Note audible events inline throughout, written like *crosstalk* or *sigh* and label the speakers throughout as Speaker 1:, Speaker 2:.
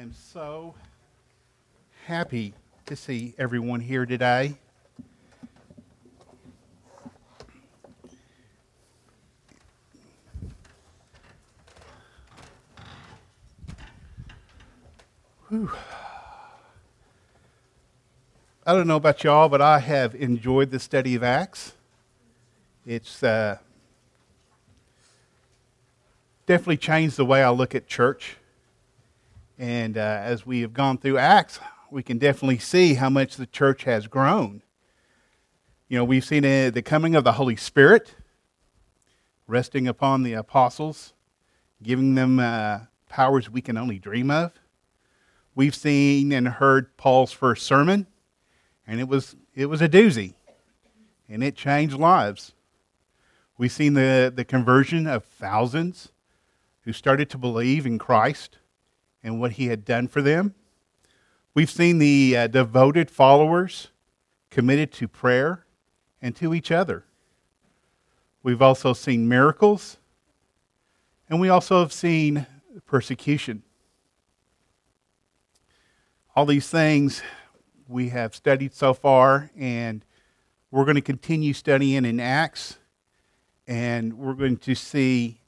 Speaker 1: I am so happy to see everyone here today. Whew. I don't know about y'all, but I have enjoyed the study of Acts. It's uh, definitely changed the way I look at church. And uh, as we have gone through Acts, we can definitely see how much the church has grown. You know, we've seen uh, the coming of the Holy Spirit resting upon the apostles, giving them uh, powers we can only dream of. We've seen and heard Paul's first sermon, and it was, it was a doozy, and it changed lives. We've seen the, the conversion of thousands who started to believe in Christ and what he had done for them. We've seen the uh, devoted followers committed to prayer and to each other. We've also seen miracles, and we also have seen persecution. All these things we have studied so far, and we're going to continue studying in Acts, and we're going to see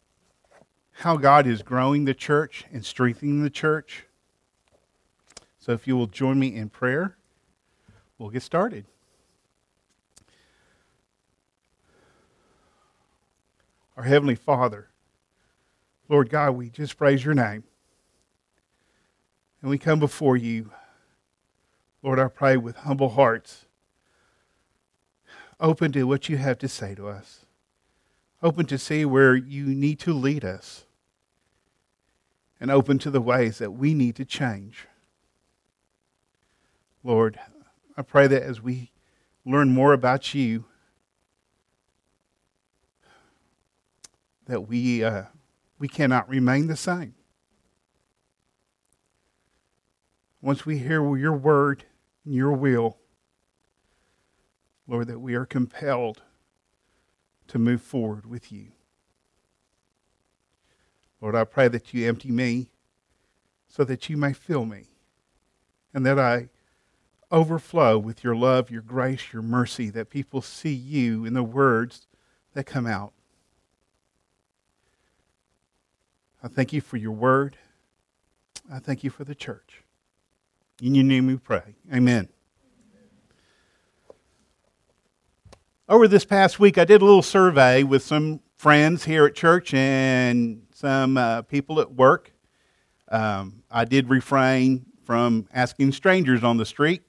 Speaker 1: how God is growing the church and strengthening the church. So if you will join me in prayer, we'll get started. Our Heavenly Father, Lord God, we just praise your name. And we come before you, Lord, I pray with humble hearts, open to what you have to say to us, open to see where you need to lead us and open to the ways that we need to change. Lord, I pray that as we learn more about you, that we, uh, we cannot remain the same. Once we hear your word and your will, Lord, that we are compelled to move forward with you. Lord, I pray that you empty me so that you may fill me and that I overflow with your love, your grace, your mercy, that people see you in the words that come out. I thank you for your word. I thank you for the church. In your name we pray. Amen. Over this past week, I did a little survey with some friends here at church and some uh, people at work. Um, I did refrain from asking strangers on the street.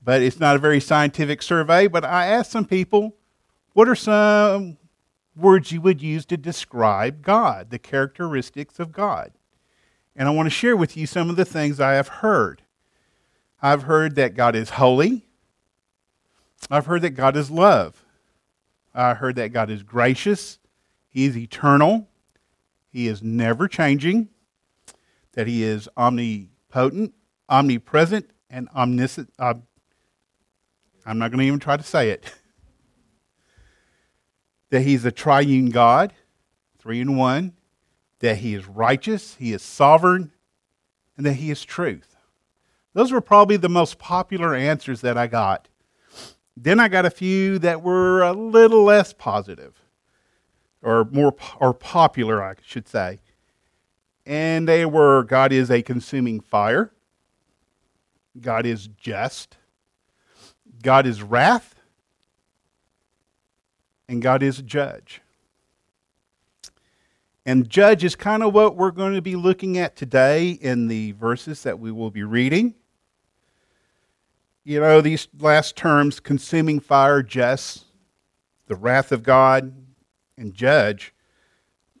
Speaker 1: But it's not a very scientific survey. But I asked some people, what are some words you would use to describe God, the characteristics of God? And I want to share with you some of the things I have heard. I've heard that God is holy. I've heard that God is love. I heard that God is gracious. He is eternal. He is never changing. That He is omnipotent, omnipresent, and omniscient. Uh, I'm not going to even try to say it. *laughs* that He's a triune God, three in one. That He is righteous, He is sovereign, and that He is truth. Those were probably the most popular answers that I got. Then I got a few that were a little less positive or more or popular, I should say. And they were God is a consuming fire. God is just. God is wrath. And God is a judge. And judge is kind of what we're going to be looking at today in the verses that we will be reading. You know, these last terms consuming fire, just, the wrath of God, and judge,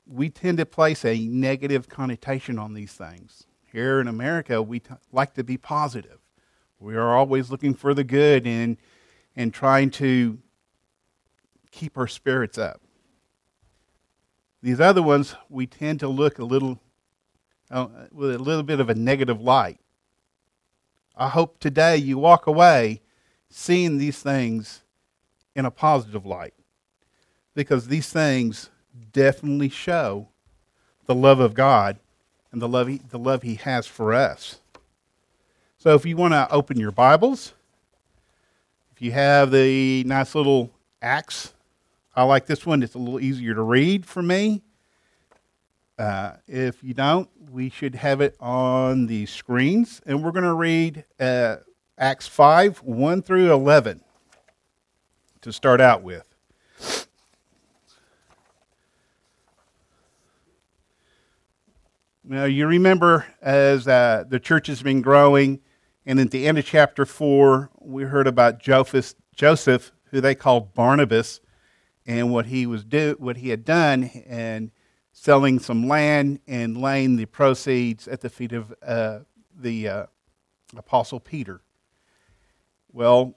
Speaker 1: we tend to place a negative connotation on these things. Here in America, we t- like to be positive. We are always looking for the good and, and trying to keep our spirits up. These other ones, we tend to look a little uh, with a little bit of a negative light. I hope today you walk away seeing these things in a positive light because these things definitely show the love of God and the love he, the love he has for us. So if you want to open your Bibles, if you have the nice little Acts, I like this one. It's a little easier to read for me. Uh, if you don't, we should have it on the screens. And we're going to read uh, Acts 5 1 through 11 to start out with. Now, you remember as uh, the church has been growing, and at the end of chapter 4, we heard about Joseph, Joseph who they called Barnabas, and what he, was do, what he had done, and selling some land and laying the proceeds at the feet of uh, the uh, Apostle Peter. Well,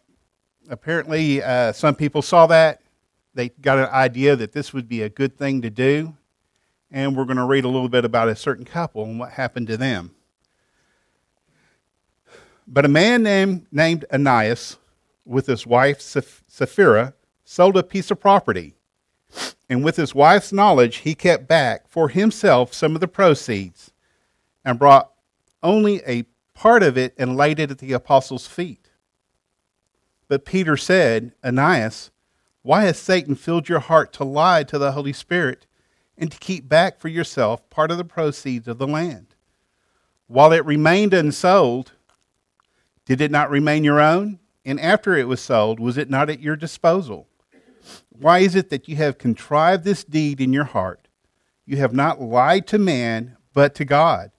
Speaker 1: apparently, uh, some people saw that. They got an idea that this would be a good thing to do. And we're going to read a little bit about a certain couple and what happened to them. But a man named, named Ananias, with his wife Sapphira, sold a piece of property and with his wife's knowledge, he kept back for himself some of the proceeds and brought only a part of it and laid it at the apostles' feet. But Peter said, Ananias, why has Satan filled your heart to lie to the Holy Spirit and to keep back for yourself part of the proceeds of the land? While it remained unsold, did it not remain your own? And after it was sold, was it not at your disposal? Why is it that you have contrived this deed in your heart? You have not lied to man, but to God.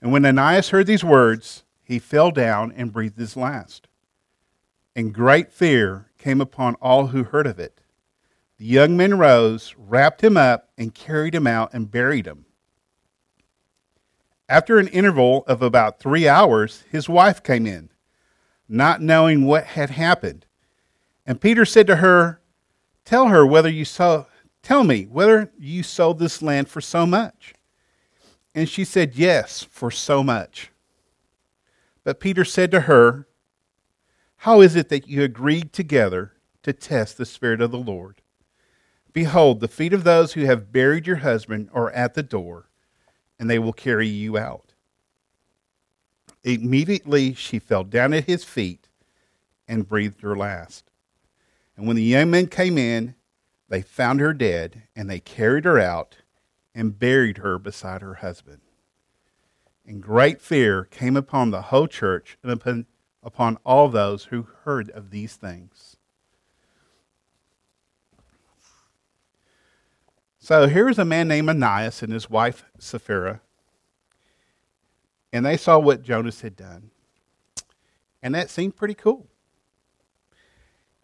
Speaker 1: And when Ananias heard these words, he fell down and breathed his last. And great fear came upon all who heard of it. The young men rose, wrapped him up, and carried him out and buried him. After an interval of about three hours, his wife came in, not knowing what had happened. And Peter said to her, Tell her whether you sold, tell me whether you sold this land for so much. And she said, Yes, for so much. But Peter said to her, How is it that you agreed together to test the Spirit of the Lord? Behold, the feet of those who have buried your husband are at the door, and they will carry you out. Immediately she fell down at his feet and breathed her last. And when the young men came in, they found her dead, and they carried her out and buried her beside her husband. And great fear came upon the whole church and upon, upon all those who heard of these things. So here's a man named Ananias and his wife Sapphira. And they saw what Jonas had done. And that seemed pretty cool.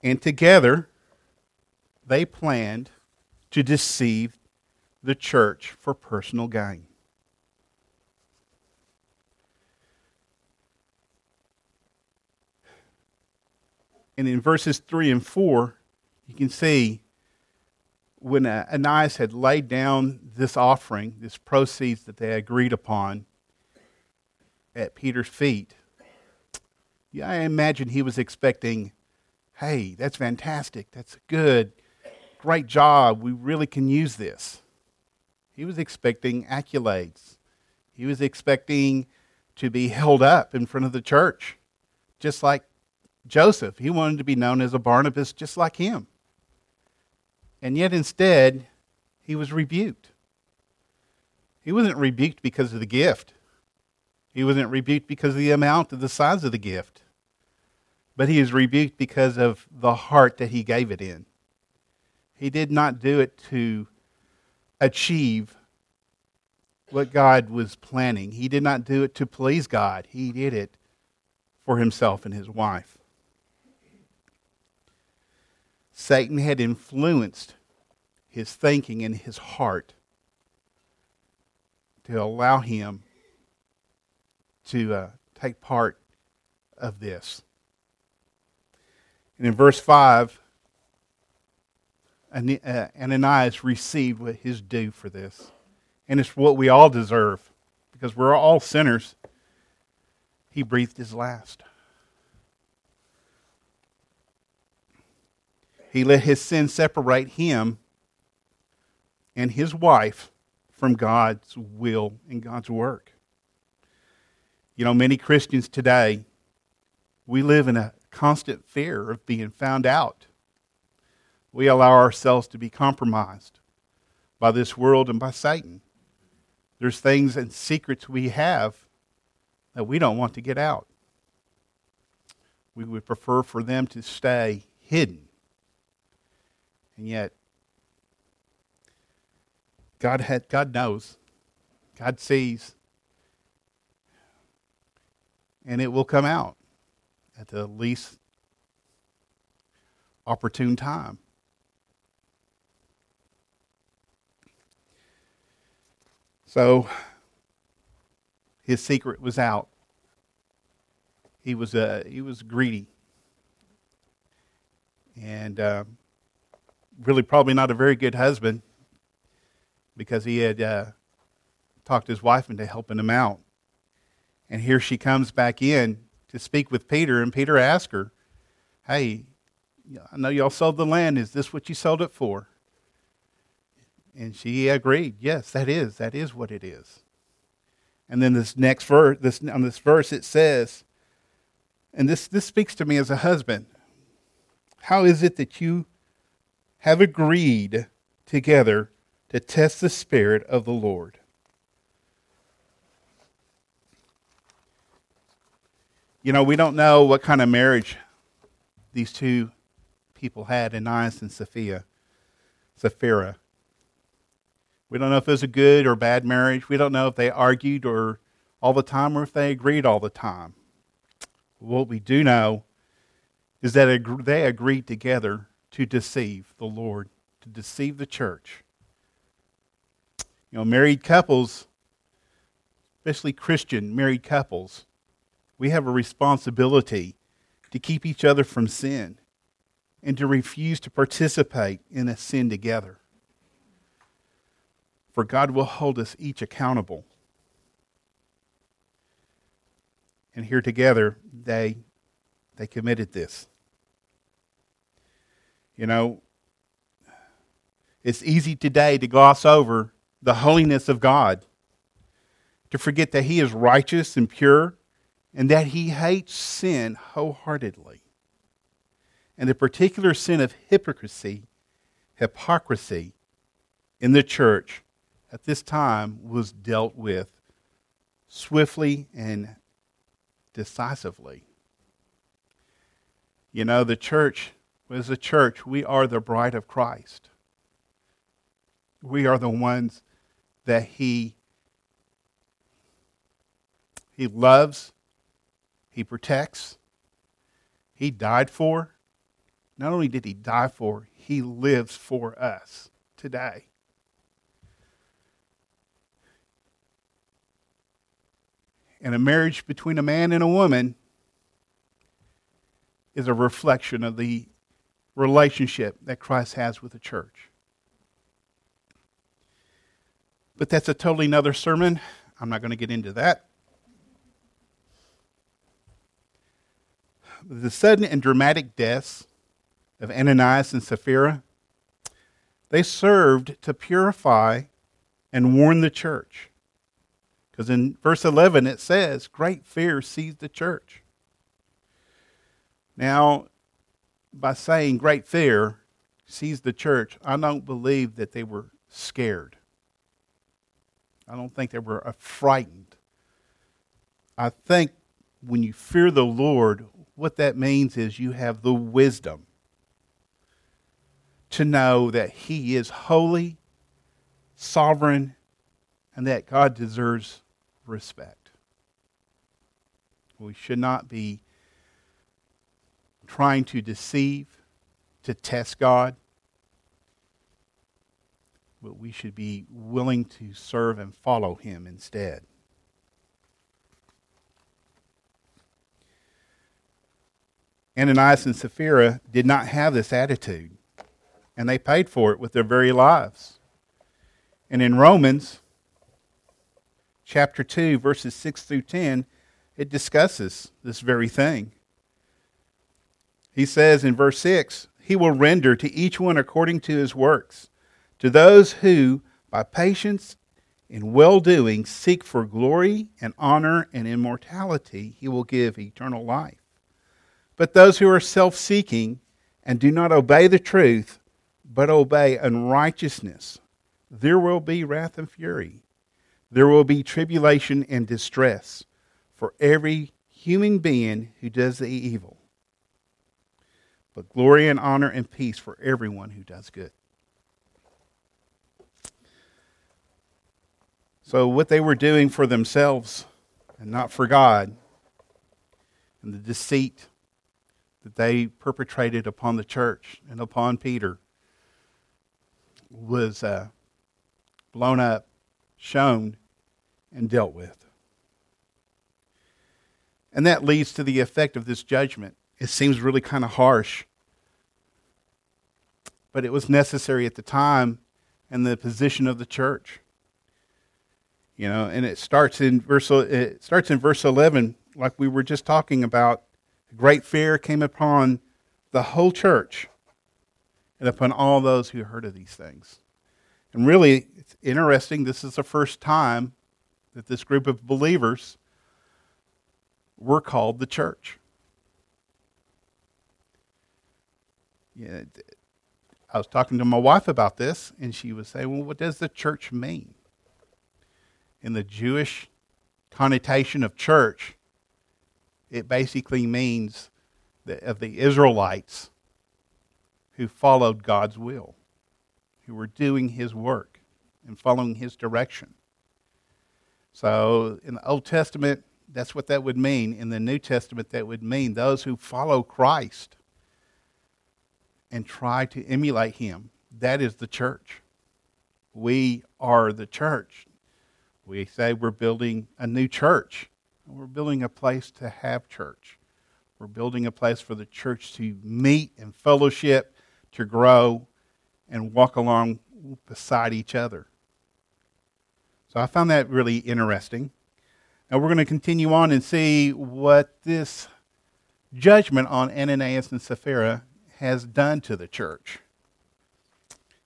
Speaker 1: And together, they planned to deceive the church for personal gain. And in verses 3 and 4, you can see when Ananias had laid down this offering, this proceeds that they agreed upon at Peter's feet, yeah, I imagine he was expecting hey, that's fantastic. That's good. Great job. We really can use this. He was expecting accolades. He was expecting to be held up in front of the church, just like Joseph. He wanted to be known as a Barnabas just like him. And yet instead, he was rebuked. He wasn't rebuked because of the gift. He wasn't rebuked because of the amount of the size of the gift but he is rebuked because of the heart that he gave it in. He did not do it to achieve what God was planning. He did not do it to please God. He did it for himself and his wife. Satan had influenced his thinking and his heart to allow him to uh, take part of this. And in verse 5, uh, Ananias received what his due for this. And it's what we all deserve because we're all sinners. He breathed his last. He let his sin separate him and his wife from God's will and God's work. You know, many Christians today, we live in a constant fear of being found out. We allow ourselves to be compromised by this world and by Satan. There's things and secrets we have that we don't want to get out. We would prefer for them to stay hidden. And yet, God, had, God knows, God sees, and it will come out at the least opportune time. So his secret was out. He was uh, he was greedy, and uh, really probably not a very good husband because he had uh, talked his wife into helping him out. And here she comes back in to speak with Peter, and Peter asked her, Hey, I know y'all sold the land. Is this what you sold it for? And she agreed, Yes, that is. That is what it is. And then this next verse, this, on this verse, it says, and this, this speaks to me as a husband. How is it that you have agreed together to test the Spirit of the Lord. You know, we don't know what kind of marriage these two people had, Ananias and Sophia, Sapphira. We don't know if it was a good or bad marriage. We don't know if they argued or all the time or if they agreed all the time. What we do know is that they agreed together to deceive the Lord, to deceive the church. You know, married couples, especially Christian married couples, we have a responsibility to keep each other from sin and to refuse to participate in a sin together. For God will hold us each accountable. And here together, they, they committed this. You know, it's easy today to gloss over the holiness of God, to forget that He is righteous and pure, and that He hates sin wholeheartedly. And the particular sin of hypocrisy, hypocrisy in the church at this time was dealt with swiftly and decisively. You know, the church, as a church, we are the bride of Christ. We are the ones that he he loves, he protects, he died for. Not only did he die for, he lives for us today. And a marriage between a man and a woman is a reflection of the relationship that Christ has with the church. But that's a totally another sermon. I'm not going to get into that. The sudden and dramatic deaths of Ananias and Sapphira, they served to purify and warn the church. Because in verse 11 it says, Great fear seized the church. Now, by saying great fear seized the church, I don't believe that they were scared. I don't think they were frightened. I think when you fear the Lord, what that means is you have the wisdom to know that He is holy, sovereign, and that God deserves respect. We should not be trying to deceive, to test God but we should be willing to serve and follow him instead. Ananias and Sapphira did not have this attitude, and they paid for it with their very lives. And in Romans chapter 2, verses 6 through 10, it discusses this very thing. He says in verse 6 He will render to each one according to his works. To those who, by patience and well doing, seek for glory and honor and immortality. He will give eternal life. But those who are self seeking and do not obey the truth, but obey unrighteousness, there will be wrath and fury. There will be tribulation and distress for every human being who does the evil. But glory and honor and peace for everyone who does good. So, what they were doing for themselves and not for God, and the deceit that they perpetrated upon the church and upon Peter, was uh, blown up, shown, and dealt with. And that leads to the effect of this judgment. It seems really kind of harsh, but it was necessary at the time and the position of the church. You know, and it starts in verse it starts in verse 11 like we were just talking about. Great fear came upon the whole church and upon all those who heard of these things. And really, it's interesting. This is the first time that this group of believers were called the church. Yeah, I was talking to my wife about this, and she was saying, Well, what does the church mean? in the Jewish connotation of church, it basically means that of the Israelites who followed God's will, who were doing His work and following His direction. So in the Old Testament, that's what that would mean. In the New Testament, that would mean those who follow Christ and try to emulate Him. That is the church. We are the church. We say we're building a new church. We're building a place to have church. We're building a place for the church to meet and fellowship, to grow, and walk along beside each other. So I found that really interesting. Now we're going to continue on and see what this judgment on Ananias and Sapphira has done to the church.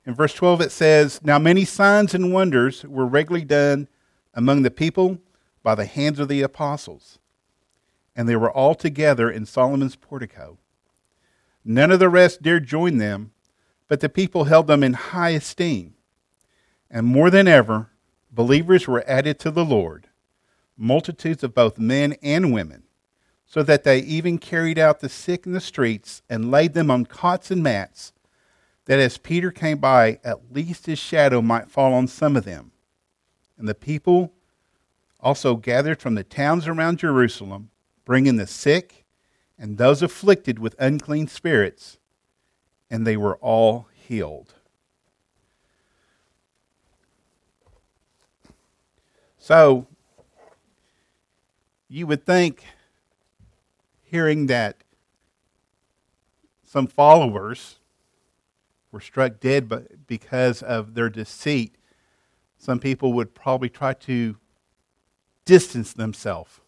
Speaker 1: In verse 12 it says, Now many signs and wonders were regularly done among the people by the hands of the apostles. And they were all together in Solomon's portico. None of the rest dared join them, but the people held them in high esteem. And more than ever, believers were added to the Lord, multitudes of both men and women, so that they even carried out the sick in the streets and laid them on cots and mats, that as Peter came by, at least his shadow might fall on some of them. And the people also gathered from the towns around Jerusalem, bringing the sick and those afflicted with unclean spirits, and they were all healed. So, you would think, hearing that some followers were struck dead because of their deceit some people would probably try to distance themselves.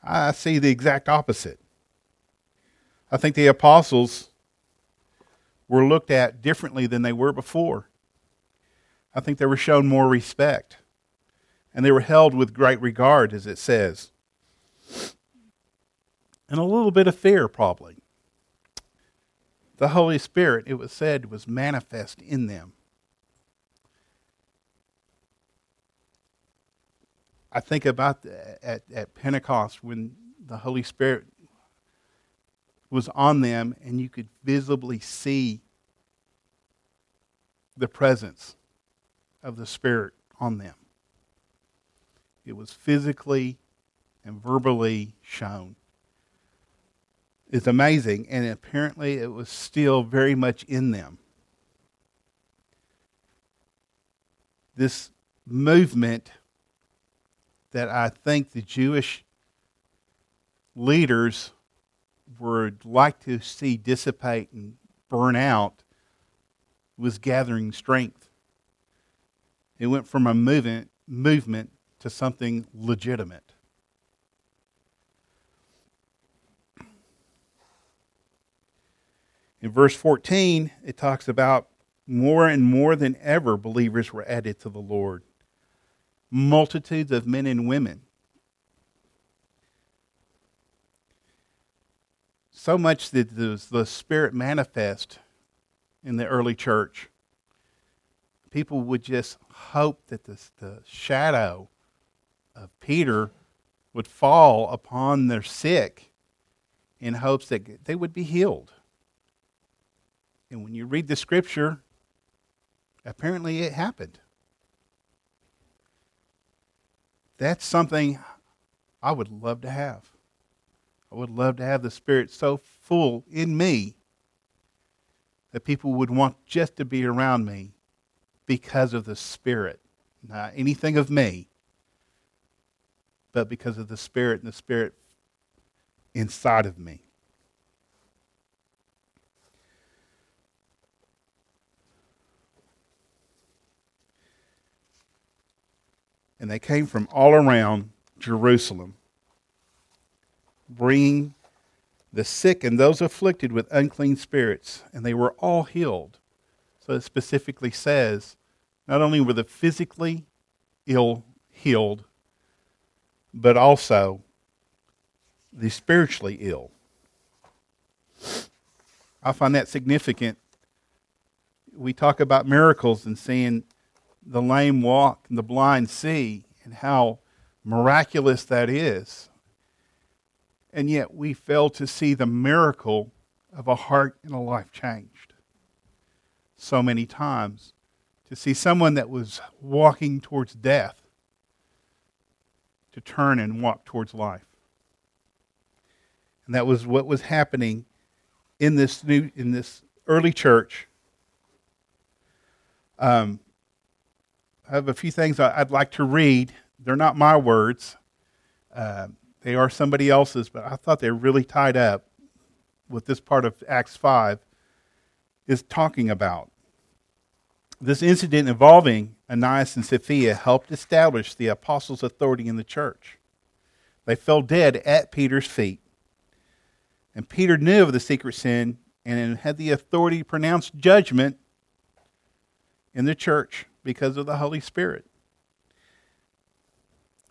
Speaker 1: I see the exact opposite. I think the apostles were looked at differently than they were before. I think they were shown more respect. And they were held with great regard, as it says. And a little bit of fear, probably. The Holy Spirit, it was said, was manifest in them. I think about at, at Pentecost when the Holy Spirit was on them and you could visibly see the presence of the Spirit on them. It was physically and verbally shown. It's amazing, and apparently it was still very much in them. This movement that I think the Jewish leaders would like to see dissipate and burn out was gathering strength. It went from a movement, movement to something legitimate. In verse 14, it talks about more and more than ever believers were added to the Lord multitudes of men and women. So much that the Spirit manifest in the early church. People would just hope that the, the shadow of Peter would fall upon their sick in hopes that they would be healed. And when you read the scripture, apparently it happened. That's something I would love to have. I would love to have the Spirit so full in me that people would want just to be around me because of the Spirit. Not anything of me, but because of the Spirit and the Spirit inside of me. And they came from all around Jerusalem, bringing the sick and those afflicted with unclean spirits, and they were all healed. So it specifically says not only were the physically ill healed, but also the spiritually ill. I find that significant. We talk about miracles and seeing the lame walk and the blind see, and how miraculous that is. And yet we fail to see the miracle of a heart and a life changed so many times. To see someone that was walking towards death to turn and walk towards life. And that was what was happening in this new in this early church. Um, I have a few things I'd like to read. They're not my words. Uh, they are somebody else's, but I thought they're really tied up with this part of Acts 5 is talking about. This incident involving Ananias and Sapphira helped establish the apostles' authority in the church. They fell dead at Peter's feet. And Peter knew of the secret sin and had the authority to pronounce judgment in the church because of the Holy Spirit.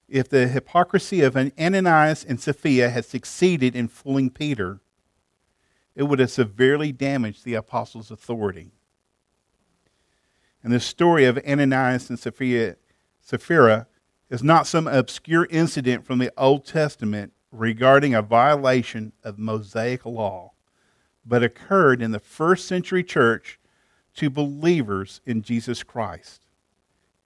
Speaker 1: If the hypocrisy of Ananias and Sapphira had succeeded in fooling Peter, it would have severely damaged the apostles' authority. And the story of Ananias and Sapphira, Sapphira is not some obscure incident from the Old Testament regarding a violation of Mosaic law, but occurred in the first century church to believers in Jesus Christ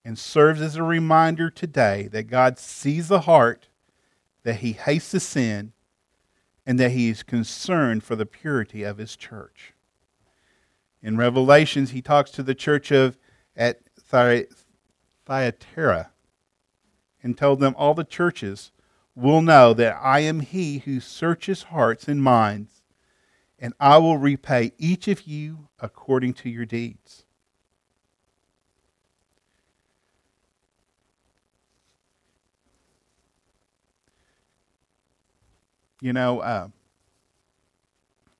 Speaker 1: and serves as a reminder today that God sees the heart, that He hates the sin, and that He is concerned for the purity of His church. In Revelations, He talks to the church of at Thyatira and told them all the churches will know that I am he who searches hearts and minds, and I will repay each of you according to your deeds. You know, uh,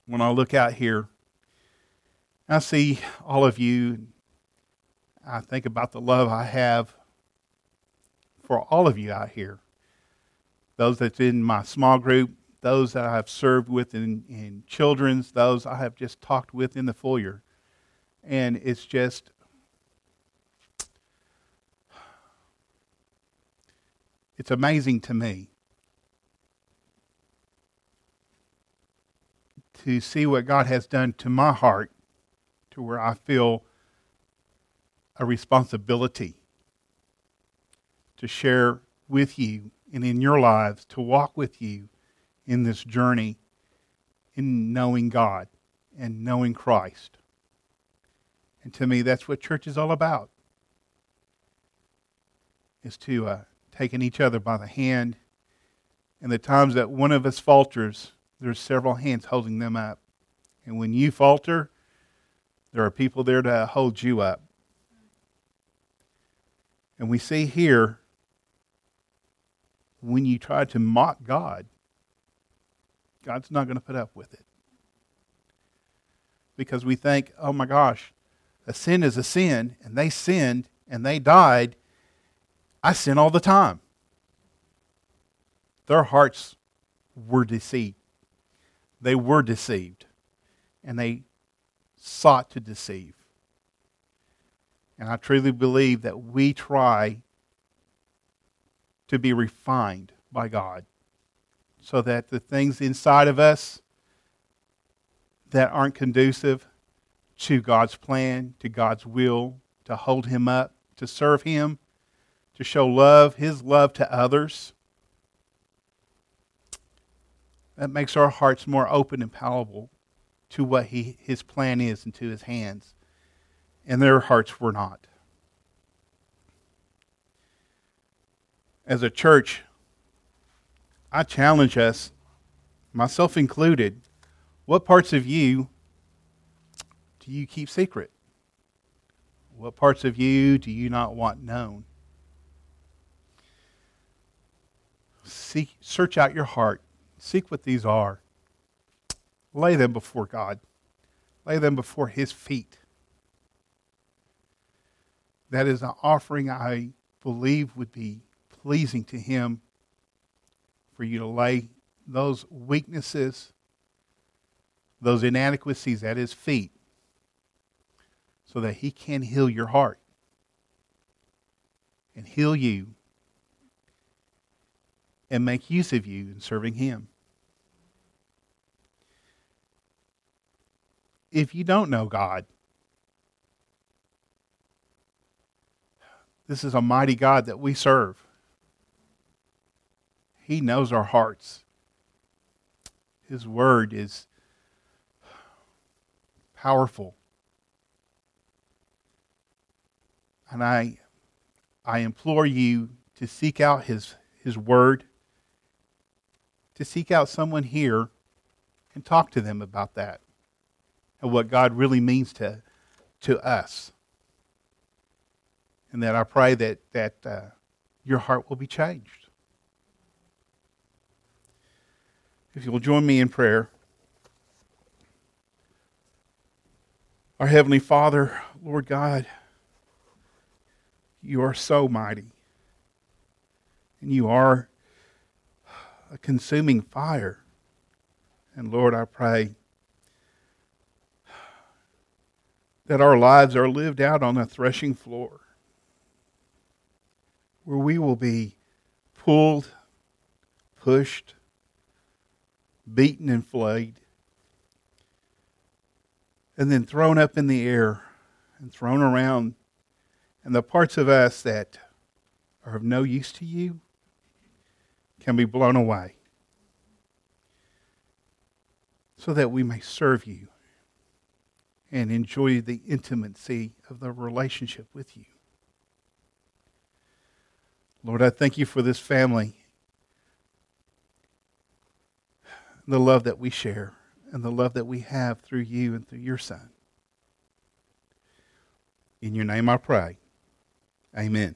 Speaker 1: when I look out here, I see all of you I think about the love I have for all of you out here. Those that's in my small group, those that I have served with in, in children's, those I have just talked with in the foyer. And it's just, it's amazing to me to see what God has done to my heart to where I feel a responsibility to share with you and in your lives, to walk with you in this journey in knowing God and knowing Christ. And to me, that's what church is all about. Is to uh, taking each other by the hand. And the times that one of us falters, there's several hands holding them up. And when you falter, there are people there to hold you up. And we see here when you try to mock God, God's not going to put up with it. Because we think, oh my gosh, a sin is a sin, and they sinned and they died. I sin all the time. Their hearts were deceived. They were deceived. And they sought to deceive. And I truly believe that we try to be refined by God so that the things inside of us that aren't conducive to God's plan, to God's will, to hold Him up, to serve Him, to show love, His love to others. That makes our hearts more open and palatable to what he, His plan is and to His hands. And their hearts were not. As a church, I challenge us, myself included, what parts of you do you keep secret? What parts of you do you not want known? Seek, search out your heart. Seek what these are. Lay them before God. Lay them before His feet. That is an offering I believe would be pleasing to Him for you to lay those weaknesses, those inadequacies at His feet, so that He can heal your heart and heal you and make use of you in serving Him. If you don't know God, this is a mighty God that we serve. He knows our hearts. His word is powerful. And I, I implore you to seek out his, his word, to seek out someone here and talk to them about that and what God really means to, to us. And that I pray that, that uh, your heart will be changed. If you'll join me in prayer. Our Heavenly Father, Lord God, you are so mighty. And you are a consuming fire. And Lord, I pray that our lives are lived out on a threshing floor where we will be pulled, pushed, beaten and flayed, and then thrown up in the air and thrown around. And the parts of us that are of no use to you can be blown away so that we may serve you and enjoy the intimacy of the relationship with you. Lord, I thank you for this family the love that we share and the love that we have through you and through your Son. In your name I pray. Amen.